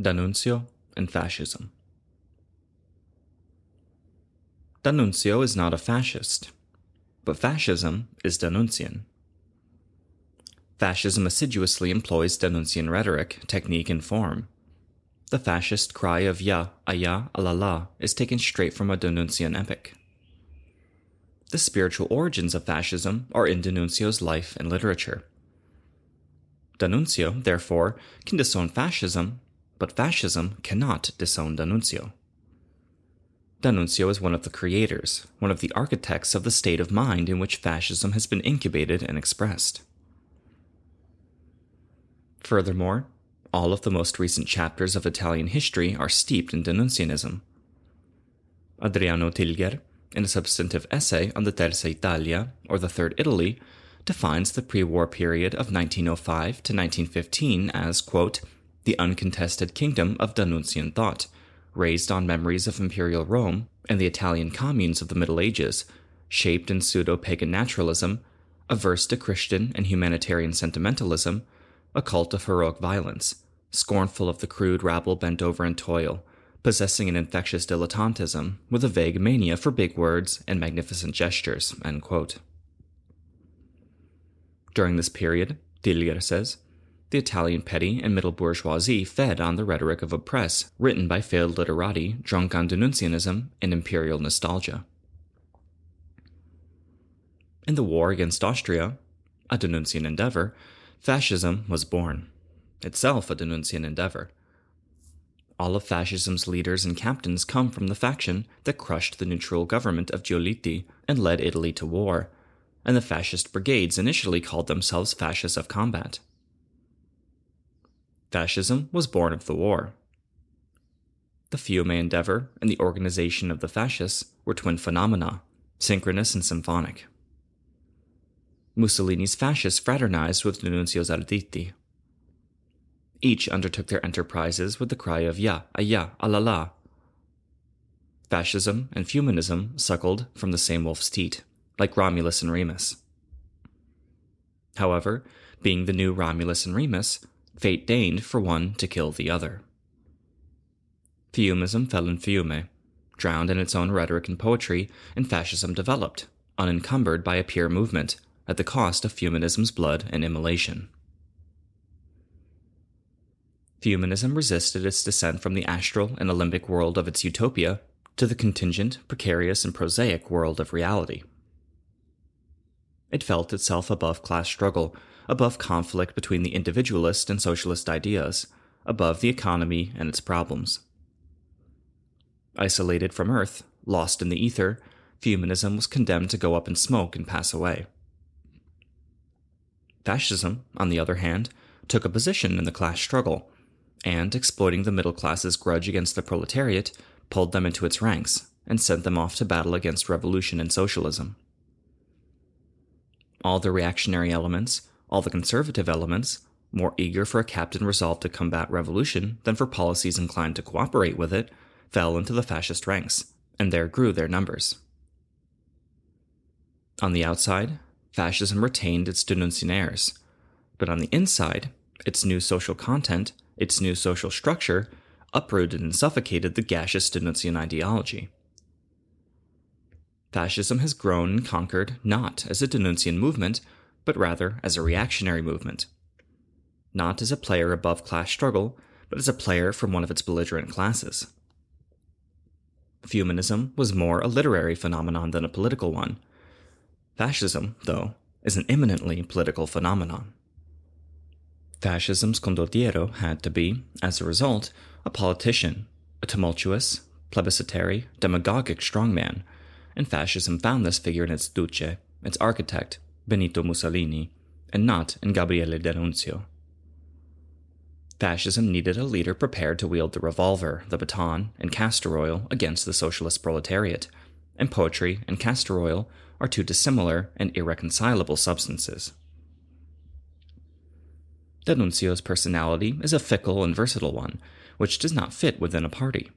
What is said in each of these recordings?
D'Annunzio, and Fascism. D'Annunzio is not a fascist, but fascism is D'Annunzian. Fascism assiduously employs D'Annunzian rhetoric, technique, and form. The fascist cry of Ya, Aya, Alala is taken straight from a D'Annunzian epic. The spiritual origins of fascism are in D'Annunzio's life and literature. D'Annunzio, therefore, can disown fascism, but fascism cannot disown D'Annunzio. D'Annunzio is one of the creators, one of the architects of the state of mind in which fascism has been incubated and expressed. Furthermore, all of the most recent chapters of Italian history are steeped in D'Annunzianism. Adriano Tilgher, in a substantive essay on the Terza Italia, or the Third Italy, defines the pre war period of 1905 to 1915 as, quote, the uncontested kingdom of D'Annunzian thought, raised on memories of imperial Rome and the Italian communes of the Middle Ages, shaped in pseudo pagan naturalism, averse to Christian and humanitarian sentimentalism, a cult of heroic violence, scornful of the crude rabble bent over in toil, possessing an infectious dilettantism with a vague mania for big words and magnificent gestures. During this period, Tilgher says, the Italian petty and middle bourgeoisie fed on the rhetoric of a press written by failed literati drunk on D'Annunzianism and imperial nostalgia. In the war against Austria, a D'Annunzian endeavor, fascism was born, itself a D'Annunzian endeavor. All of fascism's leaders and captains come from the faction that crushed the neutral government of Giolitti and led Italy to war, and the fascist brigades initially called themselves fascists of combat. Fascism was born of the war. The Fiume endeavor and the organization of the fascists were twin phenomena, synchronous and symphonic. Mussolini's fascists fraternized with D'Annunzio's Arditi. Each undertook their enterprises with the cry of Ya, Aya, Alala. Fascism and Fiumanism suckled from the same wolf's teat, like Romulus and Remus. However, being the new Romulus and Remus, fate deigned for one to kill the other. Fiumism fell in Fiume, drowned in its own rhetoric and poetry, and fascism developed, unencumbered by a pure movement, at the cost of Fiumanism's blood and immolation. Fumanism resisted its descent from the astral and Olympic world of its utopia to the contingent, precarious, and prosaic world of reality. It felt itself above class struggle above conflict between the individualist and socialist ideas, above the economy and its problems. Isolated from Earth, lost in the ether, Fiumanism was condemned to go up in smoke and pass away. Fascism, on the other hand, took a position in the class struggle, and, exploiting the middle class's grudge against the proletariat, pulled them into its ranks and sent them off to battle against revolution and socialism. All the reactionary elements, all the conservative elements, more eager for a captain resolved to combat revolution than for policies inclined to cooperate with it, fell into the fascist ranks, and there grew their numbers. On the outside, fascism retained its D'Annunzian airs, but on the inside, its new social content, its new social structure, uprooted and suffocated the gaseous D'Annunzian ideology. Fascism has grown and conquered not as a D'Annunzian movement, but rather as a reactionary movement. Not as a player above class struggle, but as a player from one of its belligerent classes. Fiumanism was more a literary phenomenon than a political one. Fascism, though, is an eminently political phenomenon. Fascism's condottiero had to be, as a result, a politician, a tumultuous, plebiscitary, demagogic strongman, and fascism found this figure in its duce, its architect, Benito Mussolini, and not in Gabriele D'Annunzio. Fascism needed a leader prepared to wield the revolver, the baton, and castor oil against the socialist proletariat, and poetry and castor oil are two dissimilar and irreconcilable substances. D'Annunzio's personality is a fickle and versatile one, which does not fit within a party.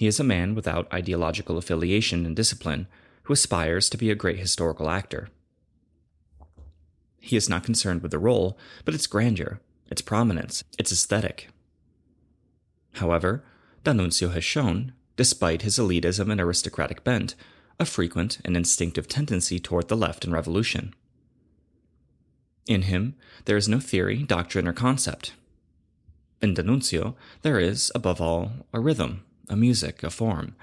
He is a man without ideological affiliation and discipline who aspires to be a great historical actor. He is not concerned with the role, but its grandeur, its prominence, its aesthetic. However, D'Annunzio has shown, despite his elitism and aristocratic bent, a frequent and instinctive tendency toward the left in revolution. In him, there is no theory, doctrine, or concept. In D'Annunzio, there is, above all, a rhythm, a music, a form.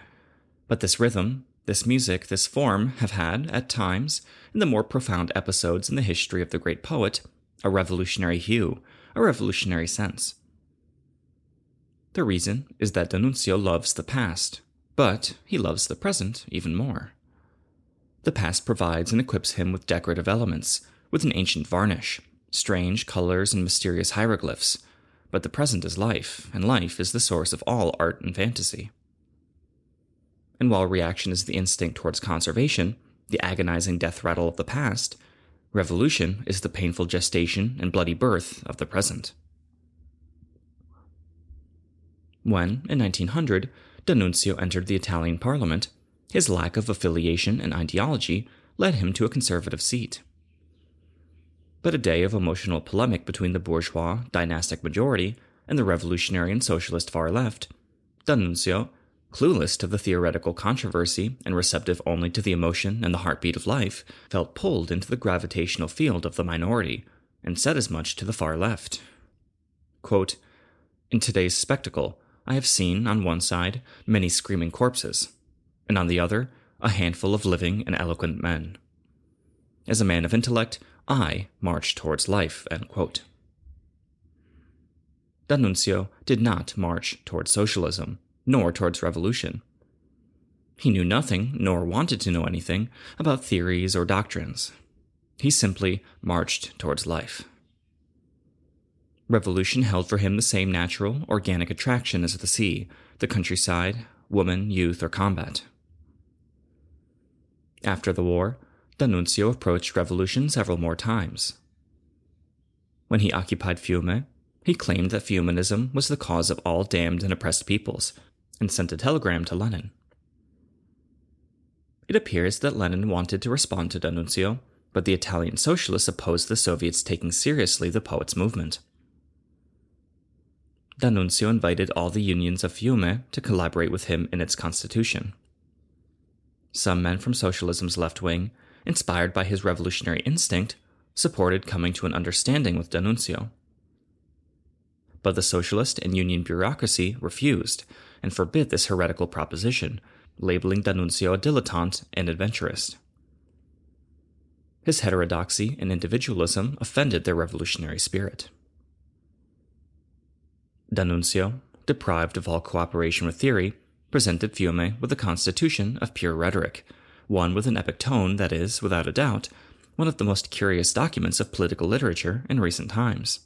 But this rhythm, this music, this form have had, at times, in the more profound episodes in the history of the great poet, a revolutionary hue, a revolutionary sense. The reason is that D'Annunzio loves the past, but he loves the present even more. The past provides and equips him with decorative elements, with an ancient varnish, strange colors, and mysterious hieroglyphs, but the present is life, and life is the source of all art and fantasy. And while reaction is the instinct towards conservation, the agonizing death rattle of the past, revolution is the painful gestation and bloody birth of the present. When, in 1900, D'Annunzio entered the Italian parliament, his lack of affiliation and ideology led him to a conservative seat. But a day of emotional polemic between the bourgeois dynastic majority and the revolutionary and socialist far left, D'Annunzio, clueless to the theoretical controversy and receptive only to the emotion and the heartbeat of life, felt pulled into the gravitational field of the minority and said as much to the far left. Quote, In today's spectacle, I have seen, on one side, many screaming corpses, and on the other, a handful of living and eloquent men. As a man of intellect, I march towards life. D'Annunzio did not march towards socialism, nor towards revolution. He knew nothing, nor wanted to know anything, about theories or doctrines. He simply marched towards life. Revolution held for him the same natural, organic attraction as the sea, the countryside, woman, youth, or combat. After the war, D'Annunzio approached revolution several more times. When he occupied Fiume, he claimed that Fiumanism was the cause of all damned and oppressed peoples, and sent a telegram to Lenin. It appears that Lenin wanted to respond to D'Annunzio, but the Italian socialists opposed the Soviets taking seriously the poet's movement. D'Annunzio invited all the unions of Fiume to collaborate with him in its constitution. Some men from socialism's left wing, inspired by his revolutionary instinct, supported coming to an understanding with D'Annunzio. But the socialist and union bureaucracy refused and forbid this heretical proposition, labeling D'Annunzio a dilettante and adventurist. His heterodoxy and individualism offended their revolutionary spirit. D'Annunzio, deprived of all cooperation with theory, presented Fiume with a constitution of pure rhetoric, one with an epic tone that is, without a doubt, one of the most curious documents of political literature in recent times.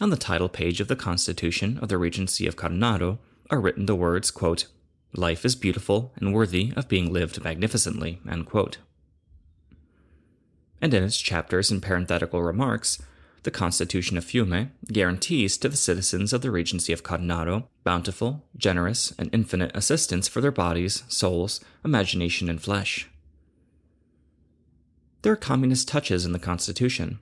On the title page of the Constitution of the Regency of Carnaro are written the words, quote, Life is beautiful and worthy of being lived magnificently. And in its chapters and parenthetical remarks, the Constitution of Fiume guarantees to the citizens of the Regency of Carnaro bountiful, generous, and infinite assistance for their bodies, souls, imagination, and flesh. There are communist touches in the Constitution.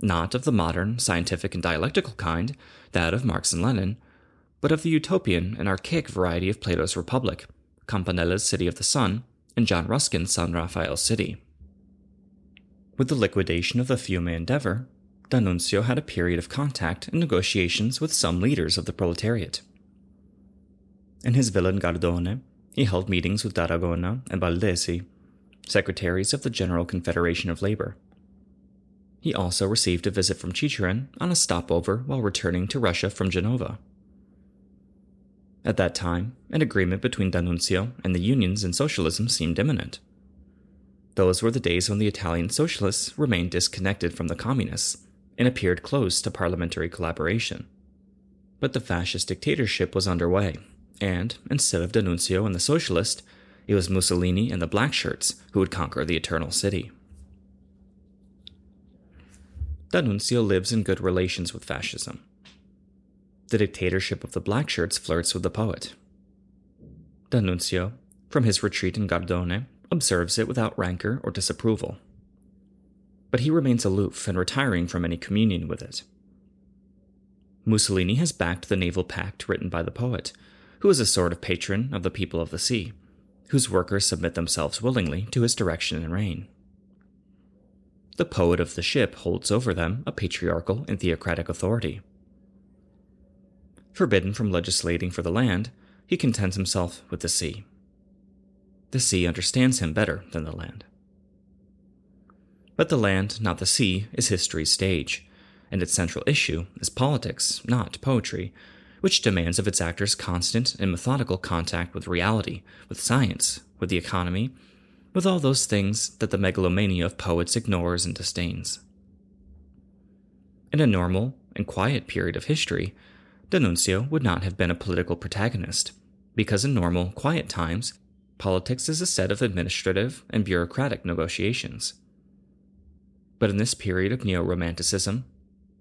Not of the modern, scientific, and dialectical kind, that of Marx and Lenin, but of the utopian and archaic variety of Plato's Republic, Campanella's City of the Sun, and John Ruskin's San Raphael's City. With the liquidation of the Fiume endeavor, D'Annunzio had a period of contact and negotiations with some leaders of the proletariat. In his villa in Gardone, he held meetings with d'Aragona and Baldesi, secretaries of the General Confederation of Labor. He also received a visit from Chicherin on a stopover while returning to Russia from Genova. At that time, an agreement between D'Annunzio and the unions and socialism seemed imminent. Those were the days when the Italian socialists remained disconnected from the communists and appeared close to parliamentary collaboration. But the fascist dictatorship was underway, and instead of D'Annunzio and the socialist, it was Mussolini and the black shirts who would conquer the Eternal City. D'Annunzio lives in good relations with fascism. The dictatorship of the black shirts flirts with the poet. D'Annunzio, from his retreat in Gardone, observes it without rancor or disapproval but he remains aloof and retiring from any communion with it. Mussolini has backed the naval pact written by the poet, who is a sort of patron of the people of the sea, whose workers submit themselves willingly to his direction and reign. The poet of the ship holds over them a patriarchal and theocratic authority. Forbidden from legislating for the land, he contents himself with the sea. The sea understands him better than the land. But the land, not the sea, is history's stage, and its central issue is politics, not poetry, which demands of its actors constant and methodical contact with reality, with science, with the economy, with all those things that the megalomania of poets ignores and disdains. In a normal and quiet period of history, D'Annunzio would not have been a political protagonist, because in normal, quiet times, politics is a set of administrative and bureaucratic negotiations. But in this period of neo Romanticism,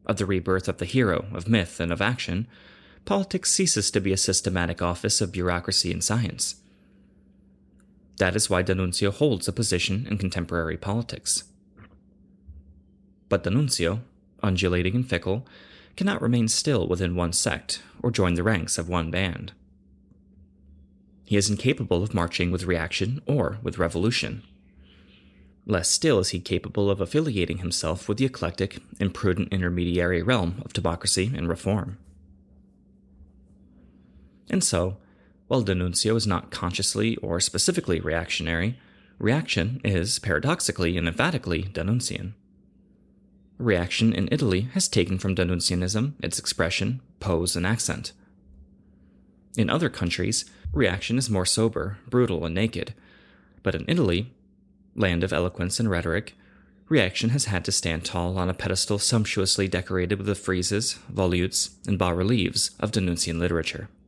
of the rebirth of the hero, of myth, and of action, politics ceases to be a systematic office of bureaucracy and science. That is why D'Annunzio holds a position in contemporary politics. But D'Annunzio, undulating and fickle, cannot remain still within one sect or join the ranks of one band. He is incapable of marching with reaction or with revolution. Less still is he capable of affiliating himself with the eclectic imprudent intermediary realm of democracy and reform. And so, while D'Annunzio is not consciously or specifically reactionary, reaction is, paradoxically and emphatically, D'Annunzian. Reaction in Italy has taken from D'Annunzianism its expression, pose, and accent. In other countries, reaction is more sober, brutal, and naked, but in Italy, land of eloquence and rhetoric, reaction has had to stand tall on a pedestal sumptuously decorated with the friezes, volutes, and bas reliefs of D'Annunzian literature.